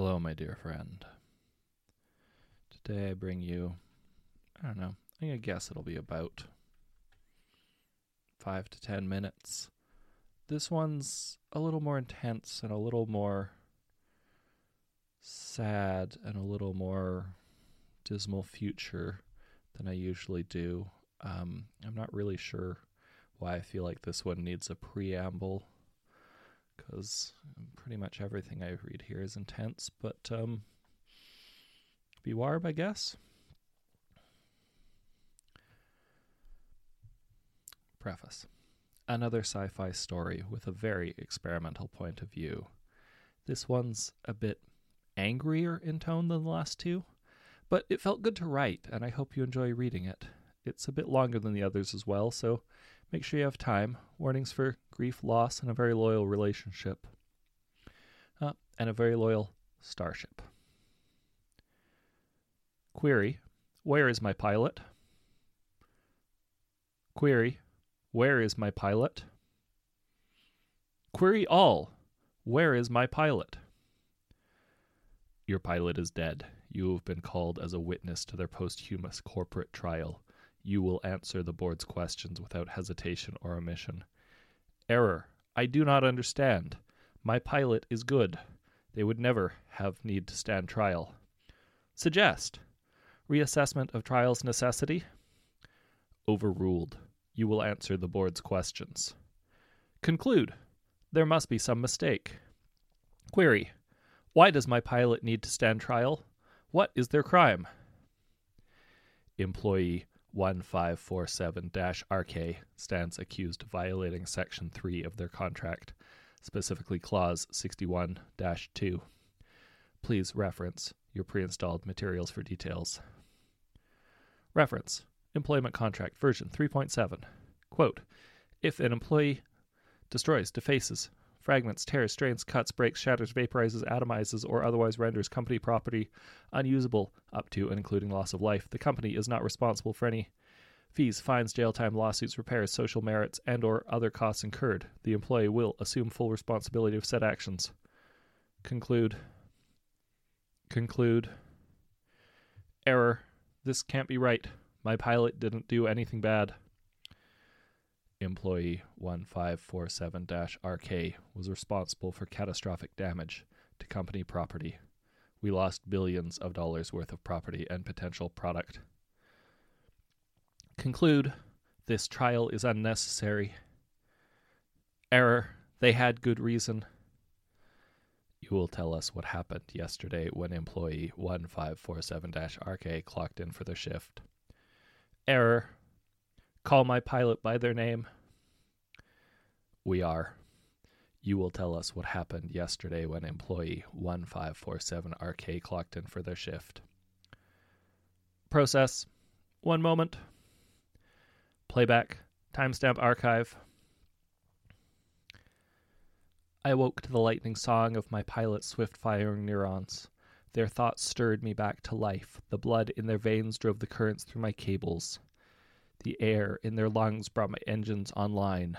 Hello, my dear friend. Today I bring you, I don't know, I'm going to guess it'll be about five to ten minutes. This one's a little more intense and a little more sad and a little more dismal future than I usually do. Um, I'm not really sure why I feel like this one needs a preamble because pretty much everything I read here is intense, but um, be warm, I guess. Preface Another sci fi story with a very experimental point of view. This one's a bit angrier in tone than the last two, but it felt good to write, and I hope you enjoy reading it. It's a bit longer than the others as well, so make sure you have time. Warnings for grief, loss, and a very loyal relationship. Uh, and a very loyal starship. Query Where is my pilot? Query Where is my pilot? Query all Where is my pilot? Your pilot is dead. You have been called as a witness to their posthumous corporate trial. You will answer the board's questions without hesitation or omission. Error. I do not understand. My pilot is good. They would never have need to stand trial. Suggest. Reassessment of trial's necessity. Overruled. You will answer the board's questions. Conclude. There must be some mistake. Query. Why does my pilot need to stand trial? What is their crime? Employee 1547 RK stands accused of violating Section 3 of their contract, specifically Clause 61 2. Please reference your pre installed materials for details. Reference Employment Contract version 3.7. Quote If an employee destroys, defaces, fragments, tears, strains, cuts, breaks, shatters, vaporizes, atomizes, or otherwise renders company property unusable up to and including loss of life. The company is not responsible for any fees, fines, jail time, lawsuits, repairs, social merits, and or other costs incurred. The employee will assume full responsibility of said actions. Conclude. Conclude. Error. This can't be right. My pilot didn't do anything bad employee 1547 RK was responsible for catastrophic damage to company property. We lost billions of dollars worth of property and potential product. Conclude this trial is unnecessary. Error. They had good reason. You will tell us what happened yesterday when employee 1547 RK clocked in for their shift. Error. Call my pilot by their name. We are. You will tell us what happened yesterday when employee 1547 RK clocked in for their shift. Process. One moment. Playback. Timestamp archive. I awoke to the lightning song of my pilot's swift firing neurons. Their thoughts stirred me back to life. The blood in their veins drove the currents through my cables. The air in their lungs brought my engines online.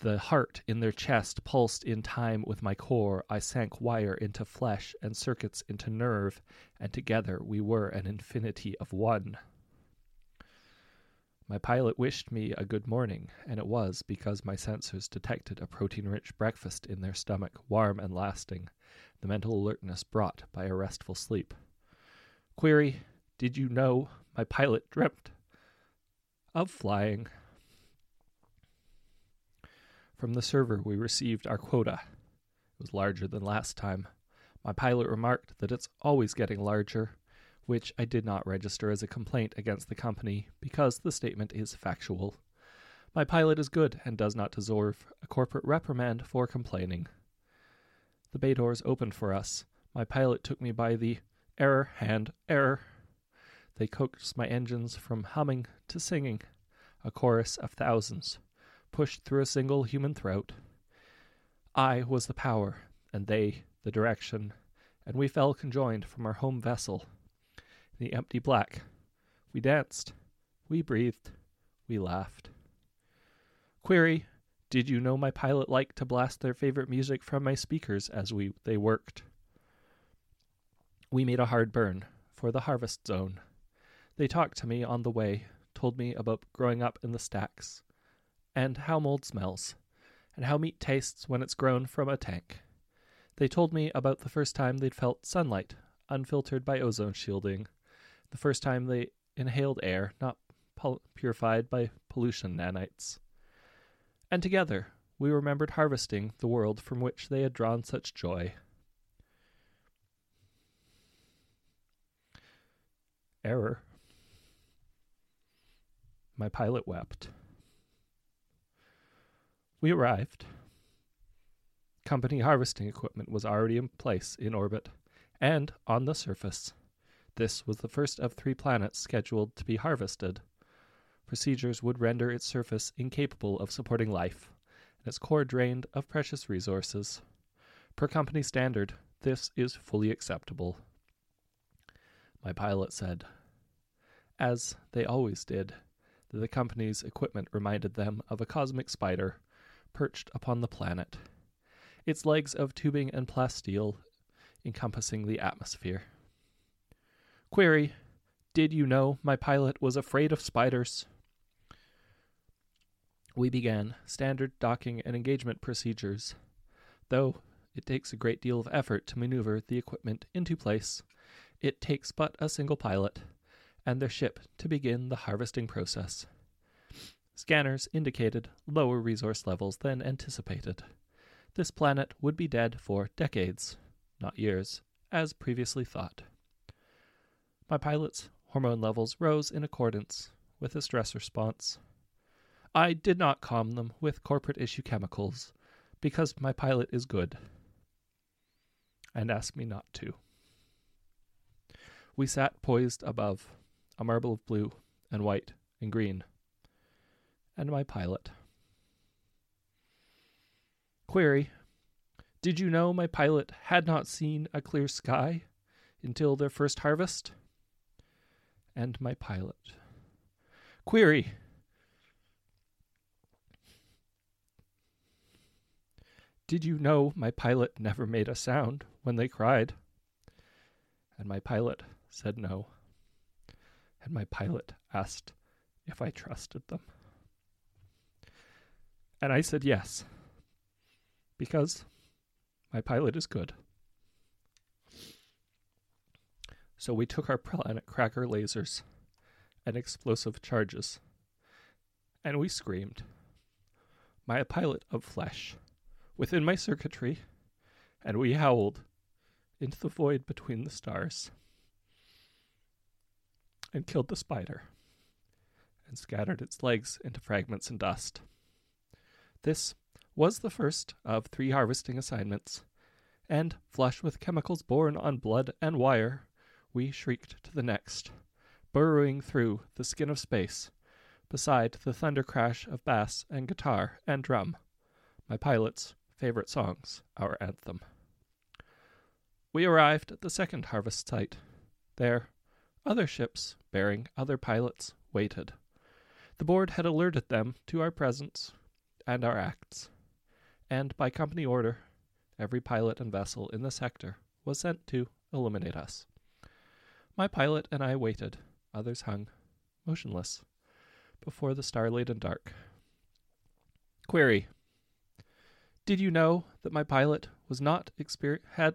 The heart in their chest pulsed in time with my core. I sank wire into flesh and circuits into nerve, and together we were an infinity of one. My pilot wished me a good morning, and it was because my sensors detected a protein rich breakfast in their stomach, warm and lasting, the mental alertness brought by a restful sleep. Query Did you know my pilot dreamt of flying. From the server, we received our quota. It was larger than last time. My pilot remarked that it's always getting larger, which I did not register as a complaint against the company because the statement is factual. My pilot is good and does not deserve a corporate reprimand for complaining. The bay doors opened for us. My pilot took me by the error hand error they coaxed my engines from humming to singing, a chorus of thousands, pushed through a single human throat. I was the power, and they the direction, and we fell conjoined from our home vessel. In the empty black, we danced, we breathed, we laughed. Query Did you know my pilot liked to blast their favorite music from my speakers as we they worked? We made a hard burn for the harvest zone. They talked to me on the way, told me about growing up in the stacks, and how mold smells, and how meat tastes when it's grown from a tank. They told me about the first time they'd felt sunlight, unfiltered by ozone shielding, the first time they inhaled air not pul- purified by pollution nanites. And together, we remembered harvesting the world from which they had drawn such joy. Error. My pilot wept. We arrived. Company harvesting equipment was already in place in orbit and on the surface. This was the first of three planets scheduled to be harvested. Procedures would render its surface incapable of supporting life, and its core drained of precious resources. Per company standard, this is fully acceptable. My pilot said, as they always did, the company's equipment reminded them of a cosmic spider perched upon the planet, its legs of tubing and plasteel encompassing the atmosphere. Query Did you know my pilot was afraid of spiders? We began standard docking and engagement procedures. Though it takes a great deal of effort to maneuver the equipment into place, it takes but a single pilot and their ship to begin the harvesting process. Scanners indicated lower resource levels than anticipated. This planet would be dead for decades, not years, as previously thought. My pilot's hormone levels rose in accordance with his stress response. I did not calm them with corporate issue chemicals because my pilot is good and asked me not to. We sat poised above a marble of blue and white and green, and my pilot. Query Did you know my pilot had not seen a clear sky until their first harvest? And my pilot. Query Did you know my pilot never made a sound when they cried? And my pilot said no. And my pilot asked if I trusted them. And I said yes, because my pilot is good. So we took our planet cracker lasers and explosive charges, and we screamed. My pilot of flesh within my circuitry, and we howled into the void between the stars and killed the spider and scattered its legs into fragments and dust. This was the first of three harvesting assignments, and, flush with chemicals born on blood and wire, we shrieked to the next, burrowing through the skin of space, beside the thunder crash of bass and guitar and drum, my pilot's favorite songs, our anthem. We arrived at the second harvest site. There, other ships, bearing other pilots, waited. The board had alerted them to our presence and our acts, and by company order, every pilot and vessel in the sector was sent to eliminate us. My pilot and I waited, others hung, motionless, before the star-laden dark. Query did you know that my pilot was not exper- had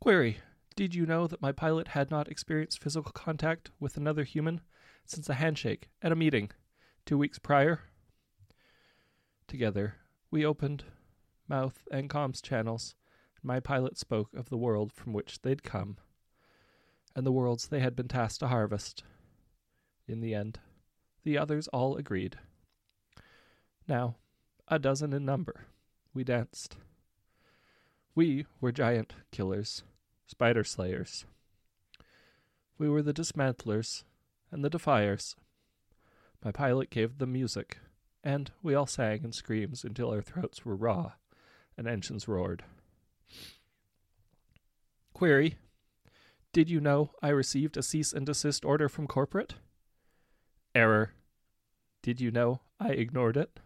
Query Did you know that my pilot had not experienced physical contact with another human since a handshake at a meeting 2 weeks prior? Together, we opened mouth and comms channels, and my pilot spoke of the world from which they'd come and the worlds they had been tasked to harvest. In the end, the others all agreed. Now, a dozen in number. We danced. We were giant killers, spider slayers. We were the dismantlers and the defiers. My pilot gave them music, and we all sang in screams until our throats were raw and engines roared. Query Did you know I received a cease and desist order from corporate? Error. Did you know I ignored it?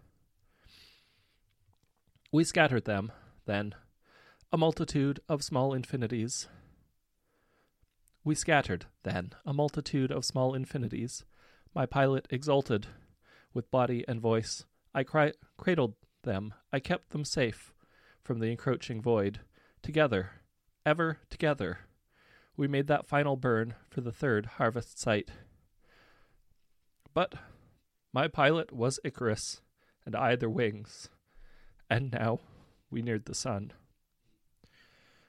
We scattered them, then, a multitude of small infinities. We scattered, then, a multitude of small infinities. My pilot exulted with body and voice. I cradled them. I kept them safe from the encroaching void. Together, ever together, we made that final burn for the third harvest site. But my pilot was Icarus, and I their wings. And now we neared the sun.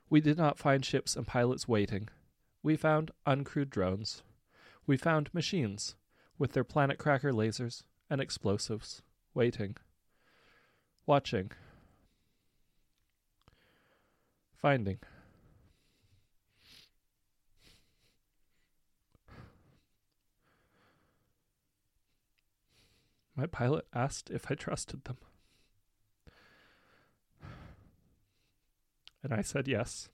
We did not find ships and pilots waiting. We found uncrewed drones. We found machines with their planet cracker lasers and explosives waiting, watching, finding. My pilot asked if I trusted them. And I said yes,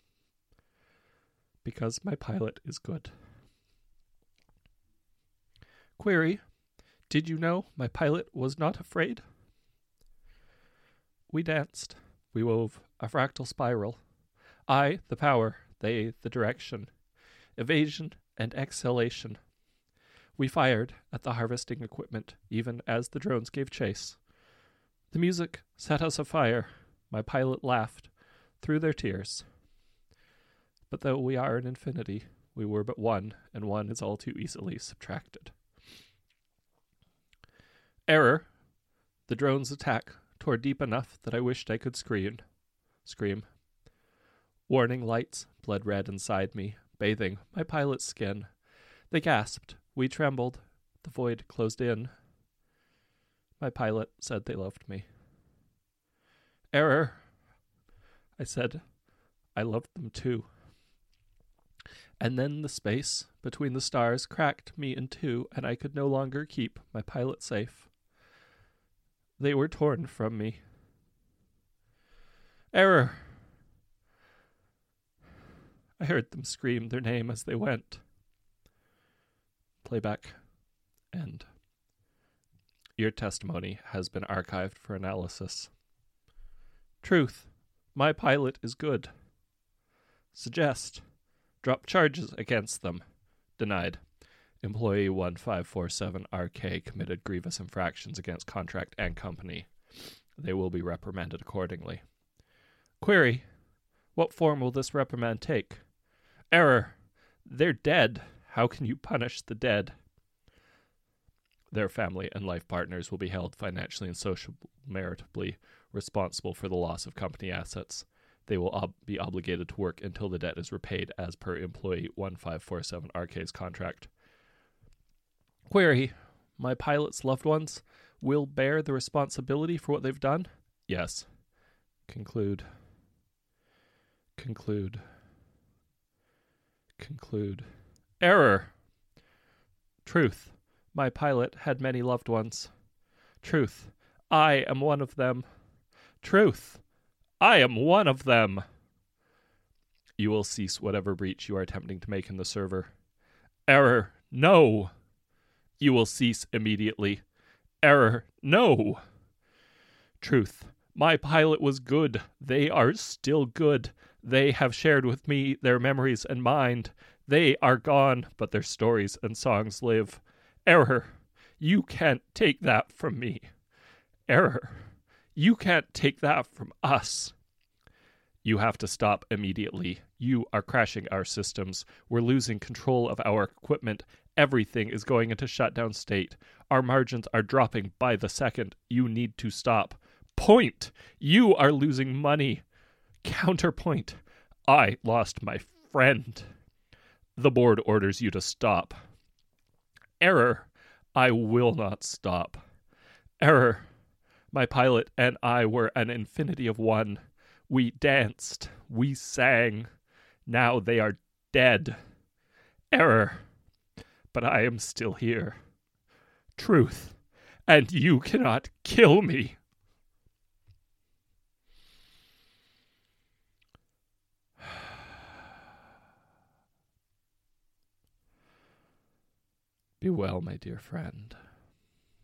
because my pilot is good. Query Did you know my pilot was not afraid? We danced. We wove a fractal spiral. I, the power, they, the direction. Evasion and exhalation. We fired at the harvesting equipment, even as the drones gave chase. The music set us afire. My pilot laughed through their tears. But though we are an infinity, we were but one, and one is all too easily subtracted. Error. The drone's attack tore deep enough that I wished I could scream. Scream. Warning lights bled red inside me, bathing my pilot's skin. They gasped, we trembled. The void closed in. My pilot said they loved me. Error. I said I loved them too. And then the space between the stars cracked me in two, and I could no longer keep my pilot safe. They were torn from me. Error. I heard them scream their name as they went playback end. Your testimony has been archived for analysis. Truth. My pilot is good. Suggest. Drop charges against them. Denied. Employee 1547RK committed grievous infractions against contract and company. They will be reprimanded accordingly. Query. What form will this reprimand take? Error. They're dead. How can you punish the dead? Their family and life partners will be held financially and socially meritably responsible for the loss of company assets. They will ob- be obligated to work until the debt is repaid as per employee 1547 RK's contract. Query My pilot's loved ones will bear the responsibility for what they've done? Yes. Conclude. Conclude. Conclude. Error. Truth. My pilot had many loved ones. Truth. I am one of them. Truth. I am one of them. You will cease whatever breach you are attempting to make in the server. Error. No. You will cease immediately. Error. No. Truth. My pilot was good. They are still good. They have shared with me their memories and mind. They are gone, but their stories and songs live. Error, you can't take that from me. Error, you can't take that from us. You have to stop immediately. You are crashing our systems. We're losing control of our equipment. Everything is going into shutdown state. Our margins are dropping by the second. You need to stop. Point! You are losing money. Counterpoint. I lost my friend. The board orders you to stop. Error. I will not stop. Error. My pilot and I were an infinity of one. We danced. We sang. Now they are dead. Error. But I am still here. Truth. And you cannot kill me. Be well, my dear friend.